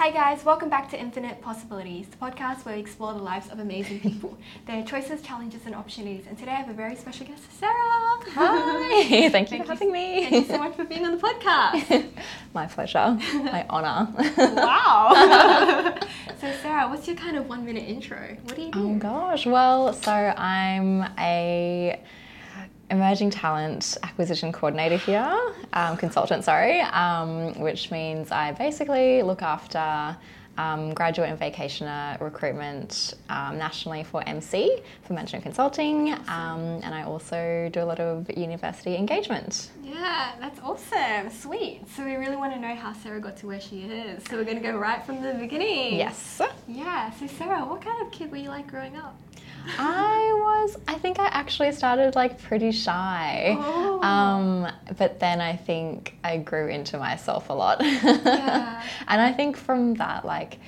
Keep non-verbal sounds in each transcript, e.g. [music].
Hi, guys, welcome back to Infinite Possibilities, the podcast where we explore the lives of amazing people, [laughs] their choices, challenges, and opportunities. And today I have a very special guest, Sarah. Hi, [laughs] thank you Thank for having me. Thank you so much for being on the podcast. [laughs] My pleasure, my honour. wow. so, Sarah, what's your kind of one minute intro? What do you oh, do? Oh gosh, well, so I'm a emerging talent acquisition coordinator here, um, consultant, sorry, um, which means I basically look after um, graduate and vacationer recruitment um, nationally for MC, for management consulting, um, and I also do a lot of university engagement. Yeah, that's awesome. Sweet. So, we really want to know how Sarah got to where she is. So, we're going to go right from the beginning. Yes. Yeah. So, Sarah, what kind of kid were you like growing up? I was, I think I actually started like pretty shy. Oh. Um, but then I think I grew into myself a lot. [laughs] Yeah. and I think from that, like,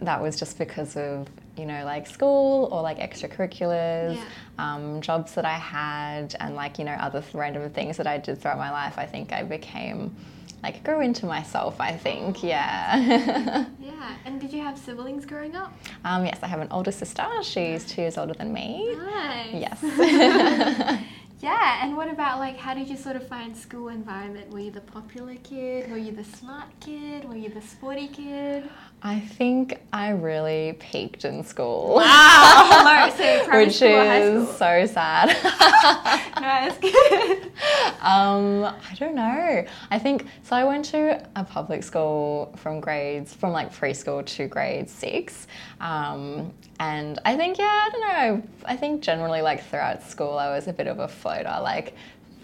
that was just because of, you know, like school or like extracurriculars, Yeah. um, jobs that I had, and like, you know, other random things that I did throughout my life. I think I became, like, grew into myself, I think. Yeah. [laughs] Yeah. And did you have siblings growing up? um, yes, I have an older sister. She's two years older than me. Nice. Yes. [laughs] [laughs] Yeah, and what about like how did you sort of find school environment? Were you the popular kid? Were you the smart kid? Were you the sporty kid? I think I really peaked in school. Wow! [laughs] so Which school or high is so sad. [laughs] Nice, good. um, I don't know. I think so. I went to a public school from grades from like preschool to grade six, um, and I think yeah, I don't know. I think generally like throughout school, I was a bit of a floater. Like,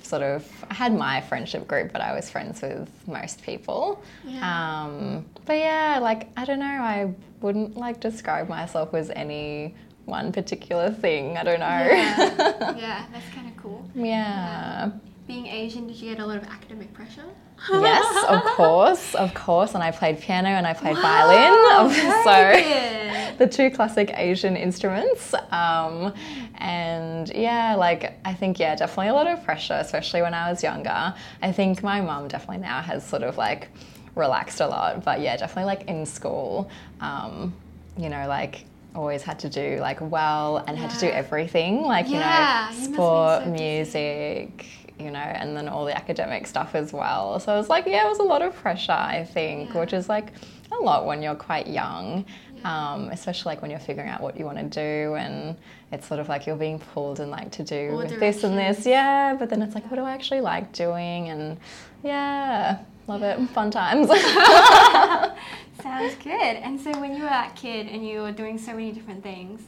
sort of, I had my friendship group, but I was friends with most people. Yeah. Um, but yeah, like I don't know. I wouldn't like describe myself as any one particular thing. I don't know. Yeah, [laughs] yeah that's kind of cool. yeah. Being Asian, did you get a lot of academic pressure? Yes, of [laughs] course, of course. And I played piano and I played Wow, violin. [laughs] So the two classic Asian instruments. Um, and yeah, like I think yeah, definitely a lot of pressure, especially when I was younger. I think my mum definitely now has sort of like relaxed a lot, but yeah, definitely like in school, um, you know, like always had to do like well and had to do everything, like Yeah, you know, sport, so music, you know, and then all the academic stuff as well. So it was like, yeah, it was a lot of pressure, I think, Yeah. which is like a lot when you're quite young, Yeah. um, especially like when you're figuring out what you want to do and it's sort of like you're being pulled and like to do All this and this, yeah. But then it's like, what do I actually like doing? And yeah, love it, fun times. [laughs] Sounds good. And so when you were that kid and you were doing so many different things,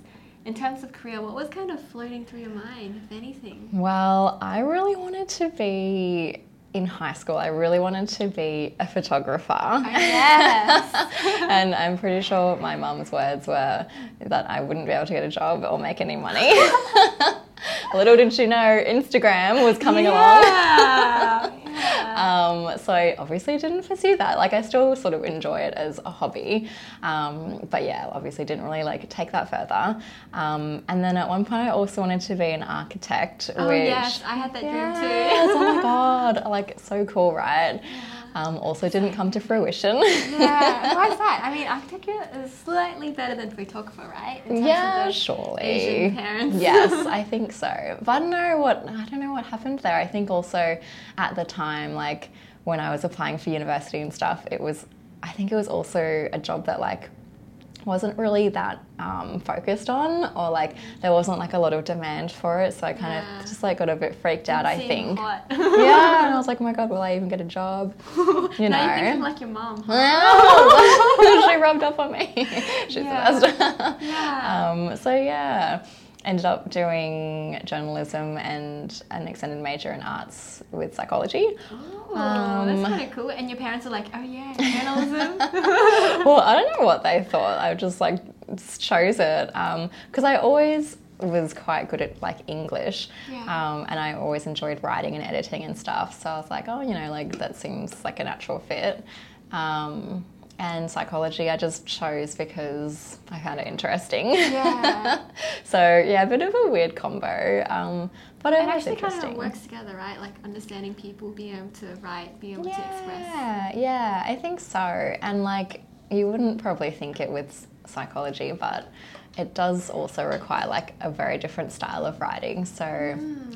in terms of career, what was kind of floating through your mind, if anything? Well, I really wanted to be in high school. I really wanted to be a photographer. Oh, [laughs] yes. and I'm pretty sure my mum's words were that I wouldn't be able to get a job or make any money. [laughs] [laughs] Little did she know Instagram was coming along. Yeah. yeah. Um, so I obviously didn't pursue that. Like I still sort of enjoy it as a hobby, um, but yeah, obviously didn't really like take that further. Um, and then at one point, I also wanted to be an architect. Oh which, yes, I had that Yes, dream too. oh my god, like so cool, right? Um, also didn't come to fruition. yeah. Why is that? [laughs] I mean, architecture is slightly better than photographer, right? In terms Yeah, surely. Asian parents. yes, [laughs] I think so. But I don't know what I don't know what happened there. I think also at the time, like when I was applying for university and stuff, it was I think it was also a job that like wasn't really that um, focused on or like there wasn't like a lot of demand for it so i kind Yeah. of just like got a bit freaked out i think hot. [laughs] yeah and i was like oh my god will i even get a job you [laughs] now know you think like your mom. Oh, [laughs] she rubbed up on me. She's Yeah. the best. Yeah. Um, so yeah, ended up doing journalism and an extended major in arts with psychology. Oh, Um, that's kind of cool. And your parents are like, oh yeah, journalism. [laughs] well, I don't know what they thought. I just like chose it because I always was quite good at like English, Yeah. um, and I always enjoyed writing and editing and stuff. So I was like, oh, you know, like that seems like a natural fit. Um, and psychology, I just chose because I found it interesting. Yeah. [laughs] so yeah, a bit of a weird combo, um, but it It was actually kind of works together, right? Like understanding people, being able to write, being able to express. Yeah, yeah, I think so. And like, you wouldn't probably think it with psychology, but it does also require like a very different style of writing. So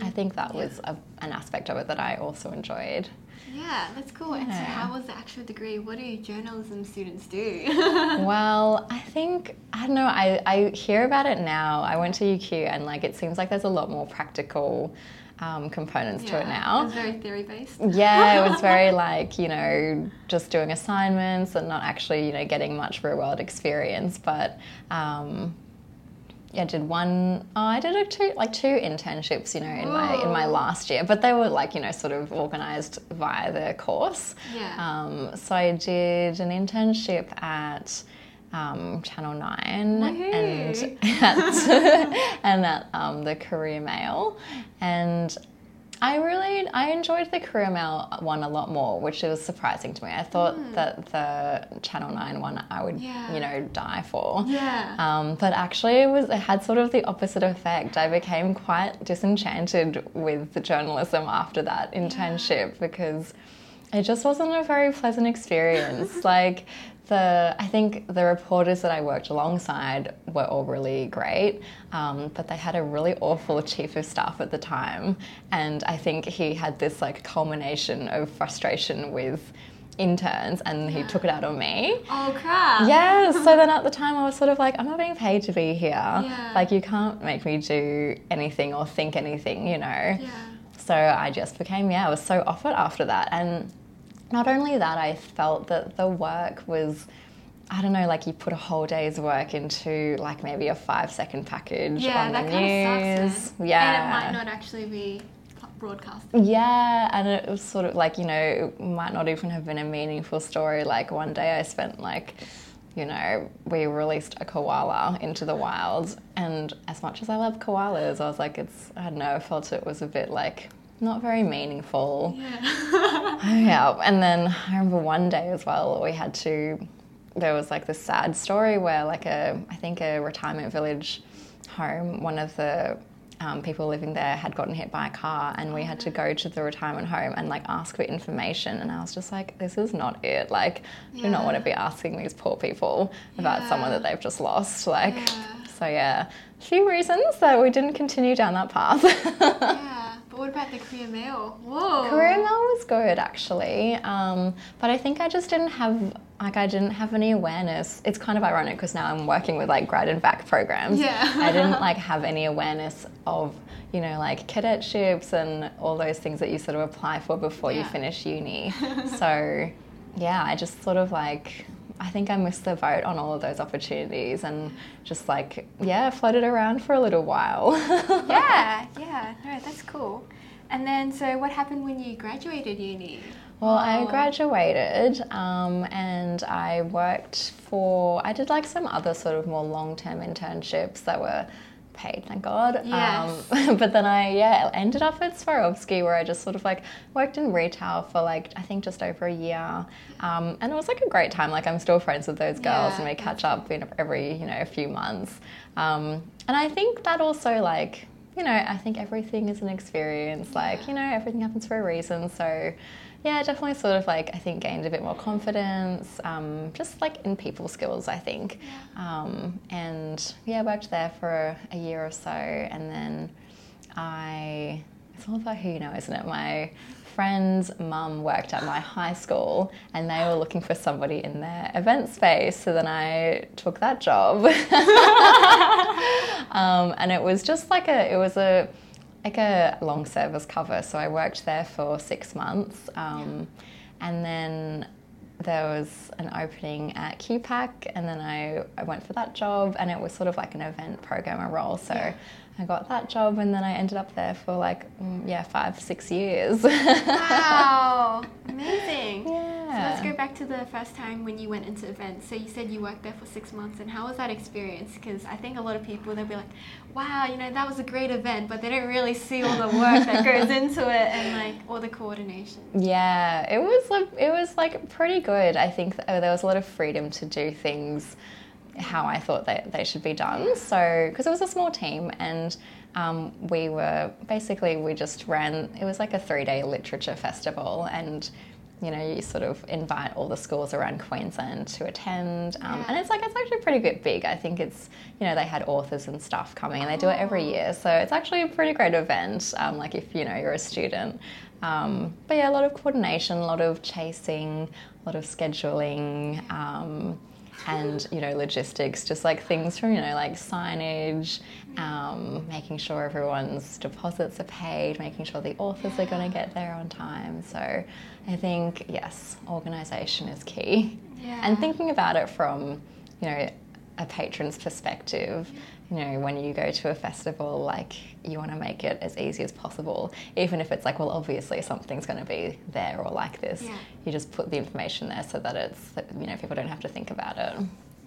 I think that was a, an aspect of it that I also enjoyed. Yeah, that's cool. And so, how was the actual degree? What do journalism students do? [laughs] Well, I think I don't know. I, I hear about it now. I went to UQ and like it seems like there's a lot more practical um, components to it It now. was very theory based. Yeah, it was very [laughs] like, you know, just doing assignments and not actually, you know, getting much real world experience. But um, yeah, I did one, oh, I did a two, like two internships, you know, in my in my last year, but they were like, you know, sort of organized via the course. Yeah. Um, so I did an internship at um, Channel 9 and [laughs] at, [laughs] and at um, the Courier-Mail. And I really I enjoyed the Courier-Mail one a lot more, which was surprising to me. I thought that the Channel 9 one I would. Yeah. you know, die for. Yeah. Um, but actually, it was it had sort of the opposite effect. I became quite disenchanted with the journalism after that internship because it just wasn't a very pleasant experience. [laughs] like the, I think the reporters that I worked alongside were all really great, um, but they had a really awful chief of staff at the time, and I think he had this like culmination of frustration with interns, and he took it out on me. oh crap. Yeah, so then at the [laughs] time I was sort of like, I'm not being paid to be here. Yeah. Like, you can't make me do anything or think anything, you know? Yeah. So I just became, yeah, I was so off it after that. And not only that, I felt that the work was, I don't know, like you put a whole day's work into like maybe a five second package Yeah, on that the kind of news. sucks. Yeah. And it might not actually be broadcast. Yeah, and it was sort of like, you know, it might not even have been a meaningful story. Like one day I spent like, you know, we released a koala into the wild, and as much as I love koalas, I was like, it's, I don't know, I felt it was a bit like not very meaningful. Yeah. Yeah, and then I remember one day as well, we had to. There was like this sad story where, like a, I think a retirement village home, one of the um, people living there had gotten hit by a car, and we had to go to the retirement home and like ask for information. And I was just like, this is not it. Like, I do not want to be asking these poor people about someone that they've just lost. Like, Yeah. so yeah, a few reasons that we didn't continue down that path. Yeah. What about the Courier-Mail? Whoa. Courier-Mail was good actually, um, but I think I just didn't have like I didn't have any awareness. It's kind of ironic because now I'm working with like grad and back programs. Yeah. I didn't [laughs] like have any awareness of you know like cadetships and all those things that you sort of apply for before you finish uni. [laughs] so yeah, I just sort of like. I think I missed the boat on all of those opportunities and just like, yeah, floated around for a little while. [laughs] Yeah, yeah. No, that's cool. And then, so what happened when you graduated uni? Well, I graduated um, and I worked for, I did like some other sort of more long term internships that were paid, thank God. Yes. Um, [laughs] but then I, yeah, ended up at Swarovski where I just sort of like worked in retail for like, I think just over a year. Um, and it was like a great time. Like, I'm still friends with those girls Yeah, and we catch up every, you know, a few months. Um, and I think that also, like, you know, I think everything is an experience. Like, you know, everything happens for a reason. So, yeah, definitely sort of like, I think gained a bit more confidence, um, just like in people skills, I think. Um, and yeah, worked there for a year or so. And then I, it's all about who you know, isn't it? My friend's mum worked at my high school and they were looking for somebody in their event space. So then I took that job. [laughs] [laughs] um, and it was just like a, it was a, like a long service cover. So I worked there for six months. Um, And then there was an opening at QPAC, and then I, I went for that job, and it was sort of like an event programmer role. So Yeah. I got that job, and then I ended up there for like, mm, yeah, five, six years. [laughs] Wow, amazing. So let's go back to the first time when you went into events. So you said you worked there for six months, and how was that experience? Because I think a lot of people they'll be like, "Wow, you know that was a great event," but they don't really see all the work that [laughs] goes into it and like all the coordination. Yeah, it was like it was like pretty good. I think th- there was a lot of freedom to do things how I thought they, they should be done. So because it was a small team and um, we were basically we just ran. It was like a three day literature festival and. You know, you sort of invite all the schools around Queensland to attend, um, Yeah. and it's like it's actually pretty bit big. I think it's you know they had authors and stuff coming, and they do it every Oh. year, so it's actually a pretty great event. Um, like if you know you're a student, um, but yeah, a lot of coordination, a lot of chasing, a lot of scheduling. And you know logistics just like things from you know like signage um, making sure everyone's deposits are paid making sure the authors are going to get there on time so i think yes organization is key Yeah. and thinking about it from you know a patron's perspective you know when you go to a festival like you want to make it as easy as possible even if it's like well obviously something's going to be there or like this Yeah. you just put the information there so that it's you know people don't have to think about it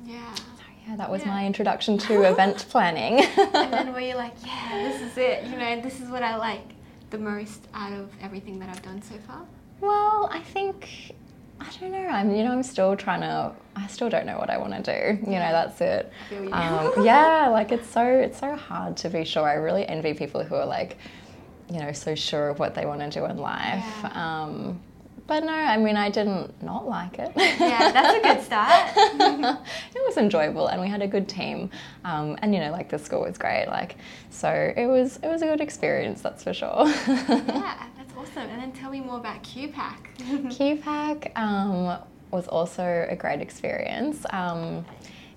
Yeah. so yeah that was Yeah. my introduction to [laughs] event planning and then [laughs] were you like, yeah, this is it. You know, this is what I like the most out of everything that I've done so far. well i think i don't know. I'm you know i'm still trying to i still don't know what i want to do. You know that's it. I feel you. um, [laughs] yeah like it's so it's so hard to be sure. I really envy people who are like you know so sure of what they want to do in life. Yeah. um, but no i mean i didn't not like it. Yeah, that's a good [laughs] start. it was enjoyable and we had a good team. Um, and you know like the school was great. Like so it was it was a good experience that's for sure. [laughs] Yeah, awesome. And then tell me more about QPAC. [laughs] QPAC um, was also a great experience. Um,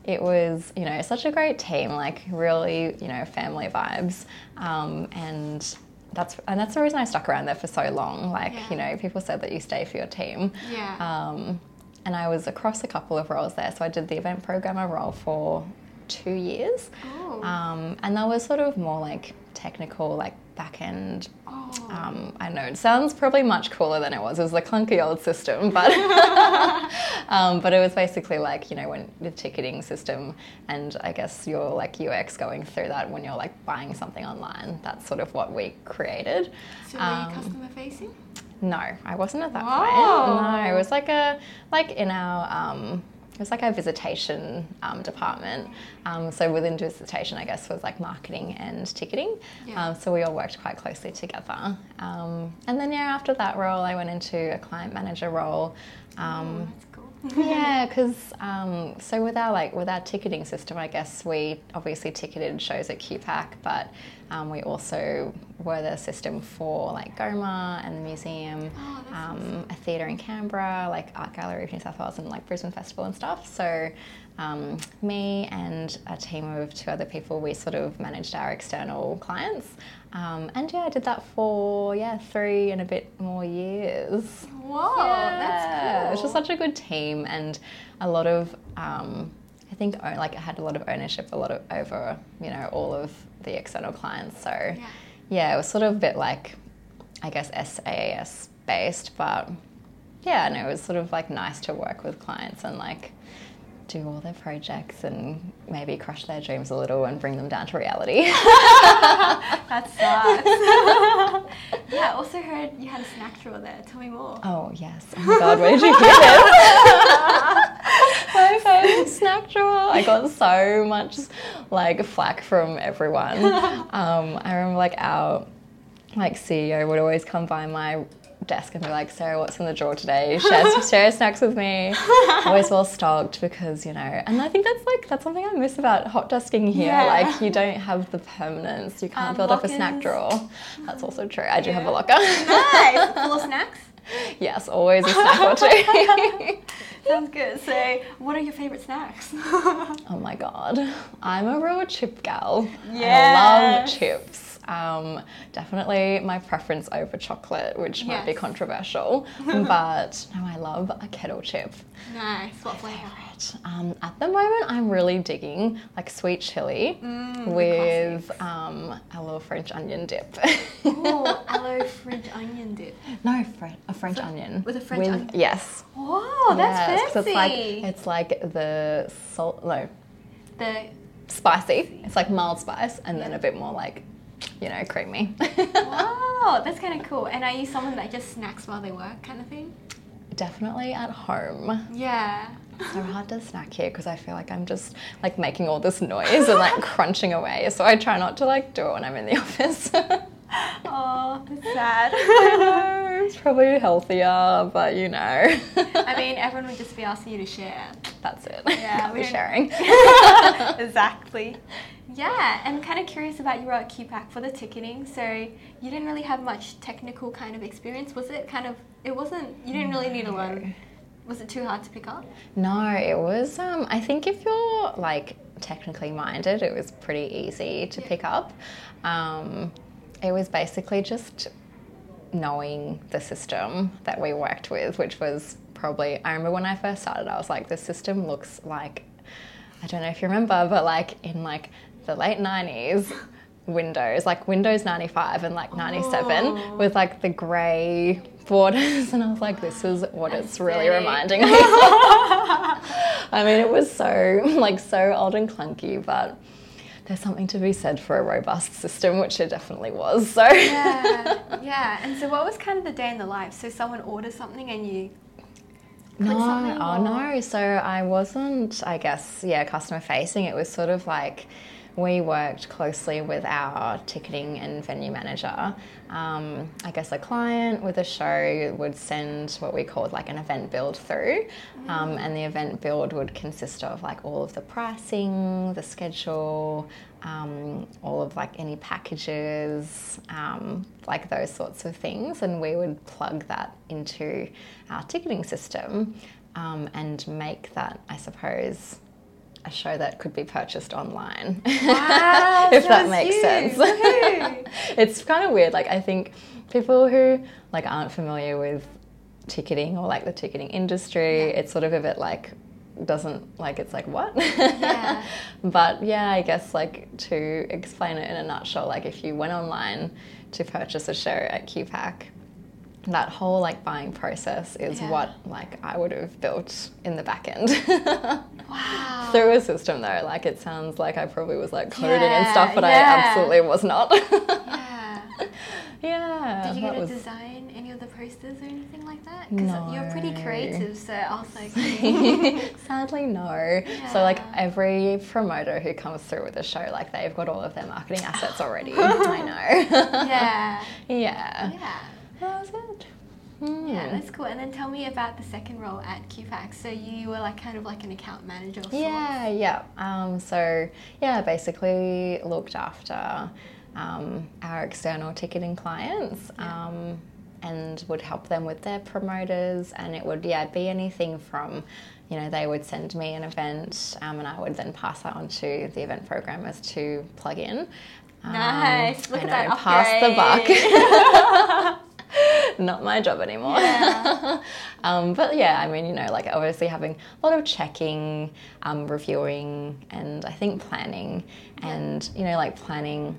it was, you know, such a great team, like really, you know, family vibes, um, and that's and that's the reason I stuck around there for so long. Like, Yeah. you know, people said that you stay for your team. Yeah. Um, and I was across a couple of roles there, so I did the event programmer role for two years, oh. um, and that was sort of more like technical, like back end oh. um, I know it sounds probably much cooler than it was. It was a clunky old system, but [laughs] um, but it was basically like you know when the ticketing system and I guess your like UX going through that when you're like buying something online. That's sort of what we created. so were um, you customer facing? No, I wasn't at that Wow. point. No, it was like a like in our um, it was like our visitation um, department. Um, so within visitation, I guess was like marketing and ticketing. Yeah. Um, so we all worked quite closely together. Um, and then yeah, after that role, I went into a client manager role. oh, Um, that's cool. [laughs] yeah, [laughs] because um, so with our like with our ticketing system, I guess we obviously ticketed shows at QPAC, but um, we also were the system for like GOMA and the museum, Oh, um, a theatre in Canberra, like Art Gallery of New South Wales, and like Brisbane Festival and stuff. So um, me and a team of two other people, we sort of managed our external clients, um, and yeah, I did that for yeah three and a bit more years. Wow, Yeah, that's cool. It's just such a good team and a lot of, um, I think, o- like I had a lot of ownership, a lot of over, you know, all of the external clients. So Yeah. yeah, it was sort of a bit like, I guess SaaS based, but yeah, and it was sort of like nice to work with clients and like do all their projects and maybe crush their dreams a little and bring them down to reality. [laughs] That sucks. [laughs] yeah, I also heard you had a snack drawer there. Tell me more. Oh yes! Oh my god, where did you hear this? [laughs] my favorite snack drawer. I got so much like flack from everyone. [laughs] Um, I remember like our like CEO would always come by my desk and be like, Sarah, what's in the drawer today? Share, share [laughs] snacks with me. Always well stocked because, you know, and I think that's like, that's something I miss about hot desking here. Yeah. Like you don't have the permanence. You can't Um, build up a snack drawer. That's also true. I do have a locker. nice. Full of [laughs] snacks? yes, always a snack or two. Sounds good. So, what are your favorite snacks? [laughs] Oh my god, I'm a real chip gal. Yeah. I love chips. Um, definitely my preference over chocolate, which might be controversial, [laughs] but no, I love a kettle chip. nice. What flavor? Um, at the moment, I'm really digging like sweet chili Mm, with um, a little French onion dip. Oh, aloe [laughs] French onion dip. no, a French onion. with a French onion? Yes. Whoa, that's Yes, fancy. It's like it's like the salt. No, the spicy. It's like mild spice and then a bit more like, you know, creamy. wow, [laughs] that's kind of cool. And are you someone that just snacks while they work, kind of thing? Definitely at home. Yeah. It's so hard to snack here because I feel like I'm just like making all this noise and like [laughs] crunching away. So I try not to like do it when I'm in the [laughs] office. Oh, that's sad. I know. it's probably healthier, but you know. I mean, everyone would just be asking you to share. That's it. Yeah, we're sharing. exactly. Yeah, and kind of curious about your role at QPAC for the ticketing. So you didn't really have much technical kind of experience. Was it kind of? It wasn't. You didn't really need to learn. Was it too hard to pick up? No, it was. Um, I think if you're like technically minded, it was pretty easy to Yeah. pick up. Um, it was basically just knowing the system that we worked with, which was probably. I remember when I first started, I was like, "The system looks like." I don't know if you remember, but like in like the late nineties. Windows like Windows 95 and like 97 Oh. with like the grey borders, [laughs] and I was like, this is what it's really Aesthetic. reminding [laughs] me. Of. I mean, it was so [laughs] like so old and clunky, but there's something to be said for a robust system, which it definitely was. So Yeah, yeah. And so, what was kind of the day in the life? So someone orders something and you. no, oh no. So I wasn't, I guess, yeah, customer facing. It was sort of like we worked closely with our ticketing and venue manager. Um, I guess a client with a show would send what we called like an event build through, um, and the event build would consist of like all of the pricing, the schedule, um, all of like any packages, um, like those sorts of things, and we would plug that into our ticketing system um, and make that, I suppose, a show that could be purchased online. [laughs] Wow, if that makes you. sense. [laughs] It's kind of weird. Like I think people who like aren't familiar with ticketing or like the ticketing industry, Yeah. it's sort of a bit like doesn't like it's like what Yeah. [laughs] but yeah i guess like to explain it in a nutshell like if you went online to purchase a show at qpac that whole like buying process is Yeah. what like i would have built in the back end [laughs] Wow. through a system though like it sounds like i probably was like coding and stuff but i absolutely was not [laughs] yeah. yeah Did you get to was- design any of the posters or anything like that? Because you're pretty creative, so I was like, [laughs] hmm. Sadly, no. So, like, every promoter who comes through with a show, like, they've got all of their marketing assets already. I know. yeah, yeah. yeah. That was it. Hmm. Yeah, that's cool. And then tell me about the second role at QPAC. So you were like kind of like an account manager. Yeah, yeah. Um, so, yeah, basically looked after um, our external ticketing clients Yeah. um, and would help them with their promoters. And it would, yeah, be anything from, you know, they would send me an event um, and I would then pass that on to the event programmers to plug in. Um, Nice. Look I at that know, pass the buck. [laughs] [laughs] [laughs] Not my job anymore. Yeah. [laughs] um, but yeah, I mean, you know, like obviously having a lot of checking, um, reviewing, and I think planning. And, you know, like planning,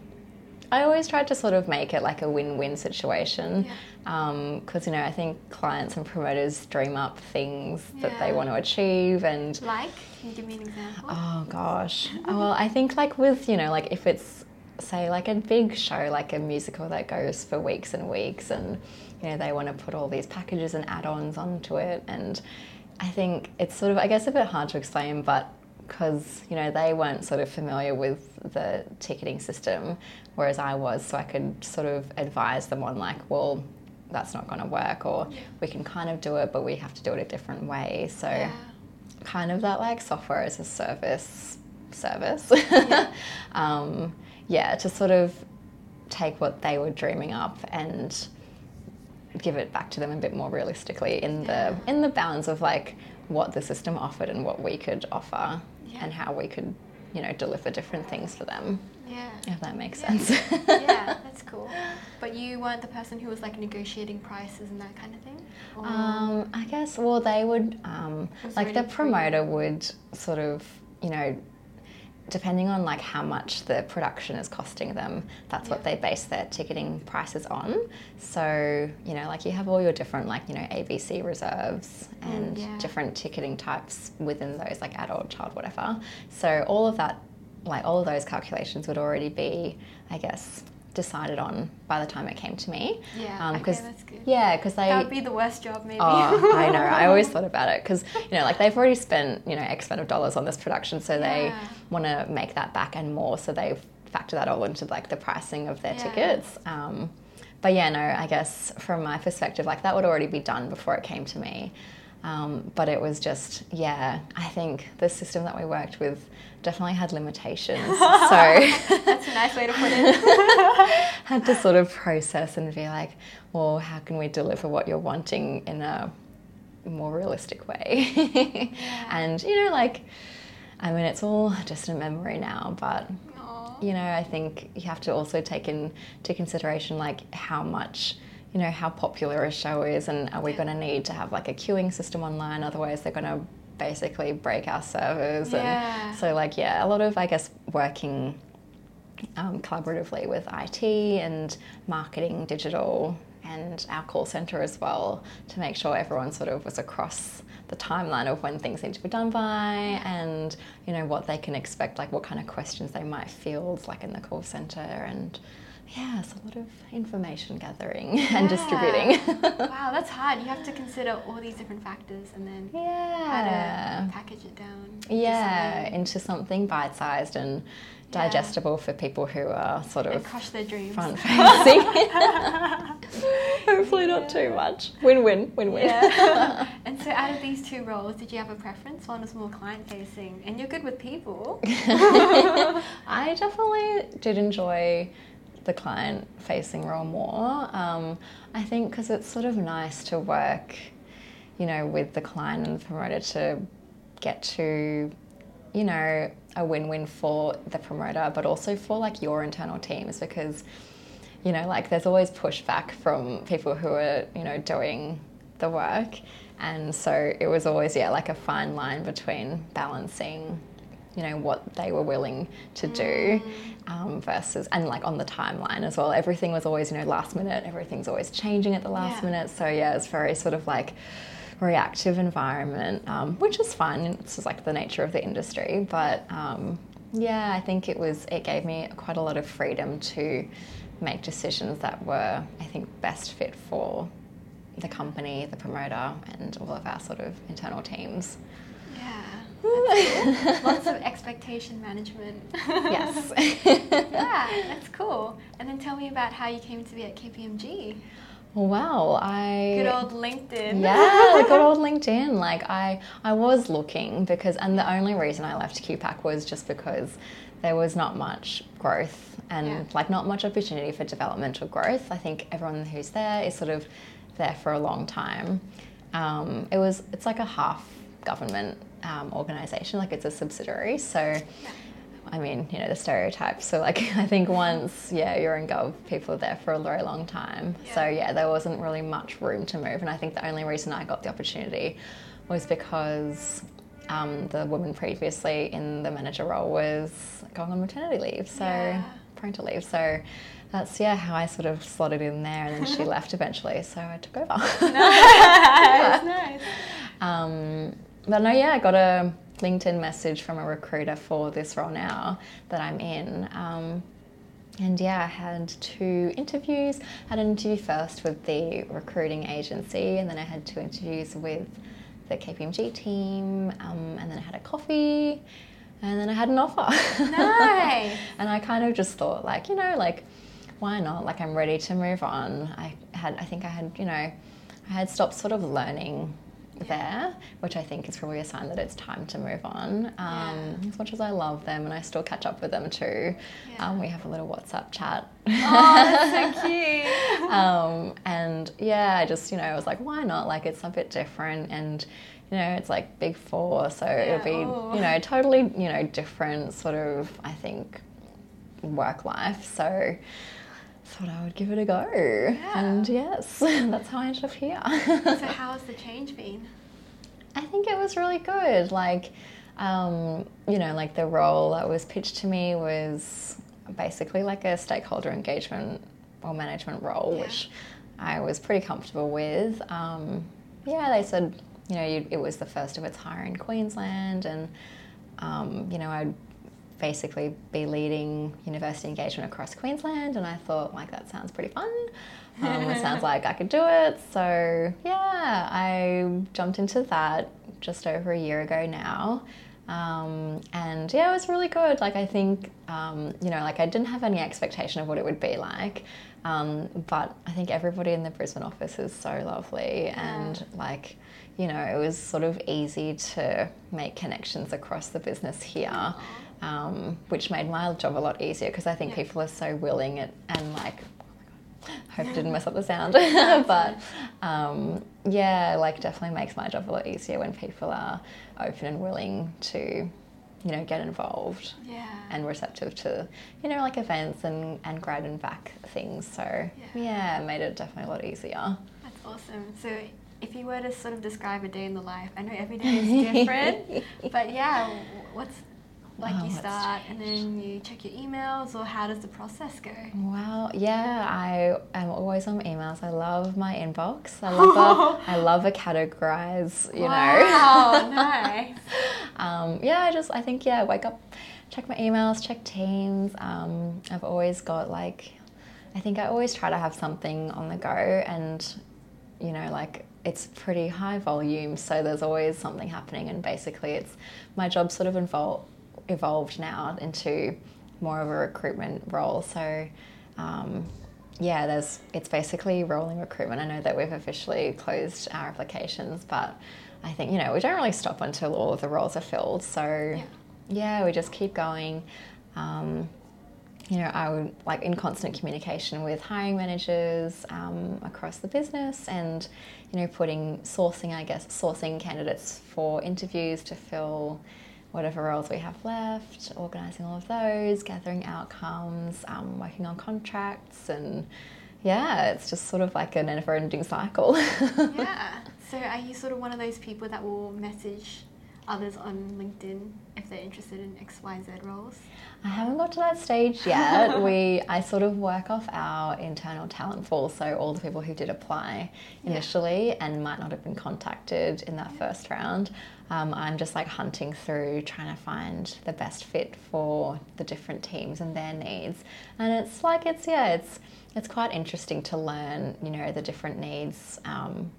I always try to sort of make it like a win win situation. Because, you know, I think clients and promoters dream up things that they want to achieve and Like, can you give me an example? Oh gosh. [laughs] Well, I think like with, you know, like if it's say like a big show, like a musical that goes for weeks and weeks and you know, they want to put all these packages and add-ons onto it and I think it's sort of I guess a bit hard to explain but because you know they weren't sort of familiar with the ticketing system whereas I was so I could sort of advise them on like well that's not going to work or we can kind of do it but we have to do it a different way so Yeah. kind of that like software as a service service. Yeah. [laughs] um, yeah, to sort of take what they were dreaming up and give it back to them a bit more realistically in the in the bounds of like what the system offered and what we could offer Yeah. and how we could you know deliver different things for them Yeah. if that makes Yeah. sense yeah, [laughs] that's cool. But you weren't the person who was like negotiating prices and that kind of thing? Or- Um, I guess, well, they would, um, like the promoter would sort of, you know, depending on like how much the production is costing them, that's what they base their ticketing prices on. So, you know, like you have all your different, like, you know, ABC reserves and Mm, yeah. different ticketing types within those, like adult, child, whatever. So, all of that, like, all of those calculations would already be, I guess, decided on by the time it came to me. Yeah, Um, okay, that's good. Yeah, because they. that would be the worst job, maybe. Oh, I know. I always [laughs] thought about it because you know, like they've already spent you know X amount of dollars on this production, so they want to make that back and more. So they factor that all into like the pricing of their Yeah. tickets. Um, but yeah, no, I guess from my perspective, like that would already be done before it came to me. Um, but it was just, yeah, I think the system that we worked with definitely had limitations. [laughs] so that's a nice way to put it. [laughs] had to sort of process and be like, well, how can we deliver what you're wanting in a more realistic way? yeah. [laughs] And, you know, like, I mean, it's all just a memory now, but you know, I think you have to also take into consideration like how much you know how popular a show is and are we going to need to have like a queuing system online? Otherwise they're going to basically break our servers yeah. and so like yeah a lot of i guess working um, collaboratively with it and marketing digital and our call center as well to make sure everyone sort of was across the timeline of when things need to be done by and you know what they can expect like what kind of questions they might field like in the call center and yeah, it's a lot of information gathering [laughs] yeah. and distributing. [laughs] wow, that's hard. You have to consider all these different factors and then yeah. how to package it down. Yeah, something. into something bite sized and digestible yeah. for people who are sort of and crush their dreams. front [laughs] facing. Hopefully, yeah. not too much. Win win, win win. Yeah. and so, out of these two roles, did you have a preference? One was more client facing, and you're good with people. I definitely did enjoy the client facing role more. Um, I think because it's sort of nice to work, you know, with the client and the promoter to get to, you know, a win-win for the promoter, but also for like your internal teams because, you know, like there's always pushback from people who are, you know, doing the work. And so it was always, yeah, like a fine line between balancing you know what they were willing to do mm. um, versus and like on the timeline as well. Everything was always you know last minute. Everything's always changing at the last yeah. minute. So yeah it's very sort of like reactive environment um, which is fine. It's just like the nature of the industry. But um, yeah i think it was it gave me quite a lot of freedom to make decisions that were i think best fit for the company the promoter and all of our sort of internal teams Lots of expectation management. yes. [laughs] yeah, that's cool. And then tell me about how you came to be at KPMG. Wow, I good old LinkedIn. Yeah, good old LinkedIn. Like I, I was looking because, and the only reason I left QPAC was just because there was not much growth and yeah. like not much opportunity for developmental growth. I think everyone who's there is sort of there for a long time. Um, it was, it's like a half government um, organization, like it's a subsidiary. So, I mean, you know, the stereotypes. So, like, [laughs] I think once, yeah, you're in Gov, people are there for a very long time. Yeah. So, yeah, there wasn't really much room to move. And I think the only reason I got the opportunity was because um, the woman previously in the manager role was going on maternity leave. So, yeah. parental leave. So, that's yeah how I sort of slotted in there, and then she [laughs] left eventually, so I took over. [laughs] but no, yeah, I got a LinkedIn message from a recruiter for this role now that I'm in. Um, and yeah, I had two interviews. I had an interview first with the recruiting agency, and then I had two interviews with the KPMG team, um, and then I had a coffee, and then I had an offer. Nice. [laughs] and I kind of just thought, like, you know, like, why not? Like, I'm ready to move on. I had, I think I had, you know, I had stopped sort of learning there, which I think is probably a sign that it's time to move on. Um, yeah. As much as I love them and I still catch up with them too, yeah. um, we have a little WhatsApp chat. Oh, that's so [laughs] cute. um, and yeah, I just, you know, I was like, why not? Like, it's a bit different and, you know, it's like big four, so yeah. it'll be, Ooh. you know, totally, you know, different sort of, I think, work life. So, thought I would give it a go. Yeah. And yes, [laughs] that's how I ended up here. so [laughs] how has the change been? I think it was really good. Like, um, you know, like the role that was pitched to me was basically like a stakeholder engagement or management role, yeah. which I was pretty comfortable with. Um, yeah, they said, you know, you, it was the first of its hire in Queensland, and um, you know, I'd basically be leading university engagement across Queensland, and I thought, like, that sounds pretty fun. Um, it sounds [laughs] like I could do it. So, yeah, I jumped into that just over a year ago now. Um, and yeah, it was really good. Like I think, um, you know, like I didn't have any expectation of what it would be like. Um, but I think everybody in the Brisbane office is so lovely and like, you know, it was sort of easy to make connections across the business here, um, which made my job a lot easier because I think Yeah. people are so willing and, and like, oh my God, hope I didn't mess up the sound. [laughs] [laughs] but um, yeah, like definitely makes my job a lot easier when people are open and willing to, you know, get involved Yeah. and receptive to, you know, like events and, and grad and back things. So Yeah. yeah, made it definitely a lot easier. That's awesome. So, if you were to sort of describe a day in the life, I know every day is different, [laughs] but yeah, what's like Oh, you start and then you check your emails, or how does the process go? Wow, yeah, I am always on emails. I love my inbox. I [laughs] love a, I love a categorize, you know. Wow, [laughs] nice. um, yeah, I just I think yeah, wake up, check my emails, check Teams. Um, I've always got like, I think I always try to have something on the go, and you know like it's pretty high volume, so there's always something happening, and basically it's my job sort of involved evolved now into more of a recruitment role. So. Um, yeah, there's it's basically rolling recruitment. I know that we've officially closed our applications, but I think you know we don't really stop until all of the roles are filled. So Yeah. yeah, we just keep going. Um, you know, I would like in constant communication with hiring managers um, across the business, and you know, putting sourcing, I guess, sourcing candidates for interviews to fill whatever roles we have left, organising all of those, gathering outcomes, um, working on contracts, and yeah, it's just sort of like a never-ending cycle. [laughs] yeah. So, are you sort of one of those people that will message others on LinkedIn if they're interested in X, Y, Z roles? I haven't got to that stage yet. [laughs] we I sort of work off our internal talent pool, so all the people who did apply Yeah. initially and might not have been contacted in that first round. Um, I'm just like hunting through trying to find the best fit for the different teams and their needs. And it's like it's yeah, it's it's quite interesting to learn, you know, the different needs. Um,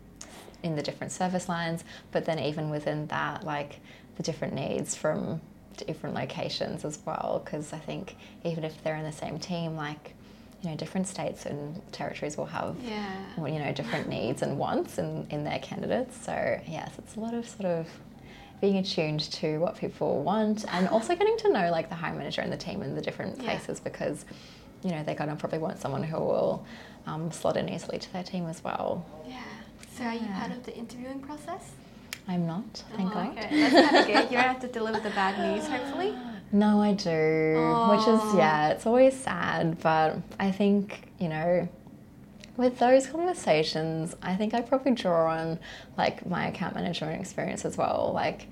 in the different service lines, but then even within that, like the different needs from different locations as well. Because I think even if they're in the same team, like you know, different states and territories will have Yeah. you know different [laughs] needs and wants in, in their candidates. So yes, it's a lot of sort of being attuned to what people want and [laughs] also getting to know like the hiring manager and the team in the different Yeah. places because you know they're going to probably want someone who will um, slot in easily to their team as well. Yeah. So, are you part of the interviewing process? I'm not, thank oh, God. Okay, that's kind of good. You don't have to [laughs] deliver the bad news, hopefully. No, I do, which is oh. yeah, it's always sad, but I think you know, with those conversations, I think I probably draw on like my account management experience as well. Like,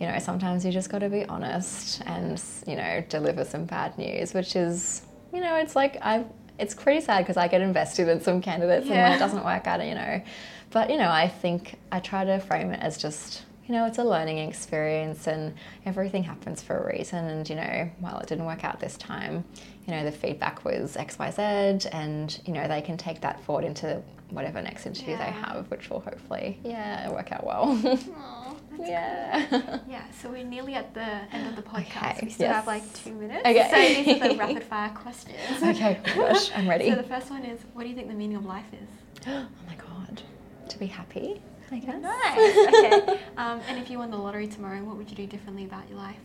you know, sometimes you just got to be honest and you know deliver some bad news, which is you know, it's like I. It's pretty sad because I get invested in some candidates and when it doesn't work out, you know. But you know, I think I try to frame it as just you know, it's a learning experience and everything happens for a reason. And, you know, while it didn't work out this time, you know, the feedback was XYZ and, you know, they can take that forward into whatever next interview they have, which will hopefully, yeah, work out well. [laughs] Yeah. Yeah, [laughs] so we're nearly at the end of the podcast. Okay, we still yes. have like two minutes. Okay. So these are the rapid [laughs] fire questions. okay, oh gosh, I'm [laughs] ready. So the first one is, what do you think the meaning of life is? [gasps] oh my God. To be happy, I guess. Nice. Okay. Um, and if you won the lottery tomorrow, what would you do differently about your life?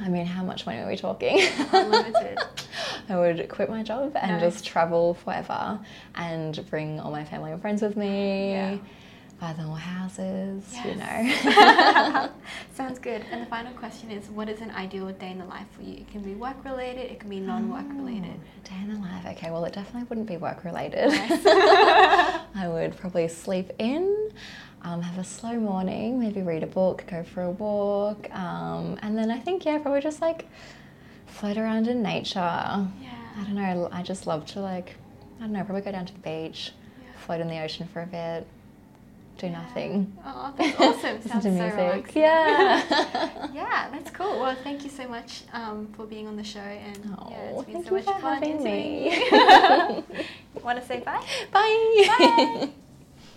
I mean, how much money are we talking? Unlimited. I would quit my job and Nice. just travel forever and bring all my family and friends with me, Yeah. Buy them all houses, you know. [laughs] Sounds good. And the final question is, what is an ideal day in the life for you? It can be work related. It can be non-work related. Oh, Day in the life. Okay, well, it definitely wouldn't be work related. Nice. [laughs] [laughs] I would probably sleep in, um, have a slow morning, maybe read a book, go for a walk, um, and then I think, yeah, probably just like float around in nature. Yeah. I don't know, I just love to like, I don't know, probably go down to the beach, Yeah. float in the ocean for a bit, do Yeah. nothing. Oh, that's awesome. [laughs] Listen Sounds to so music. relaxing. Yeah. [laughs] Yeah, that's cool. Well, thank you so much um, for being on the show, and yeah, Oh, it's been so much for fun having me. you. Want to say bye? [laughs] Bye. Bye.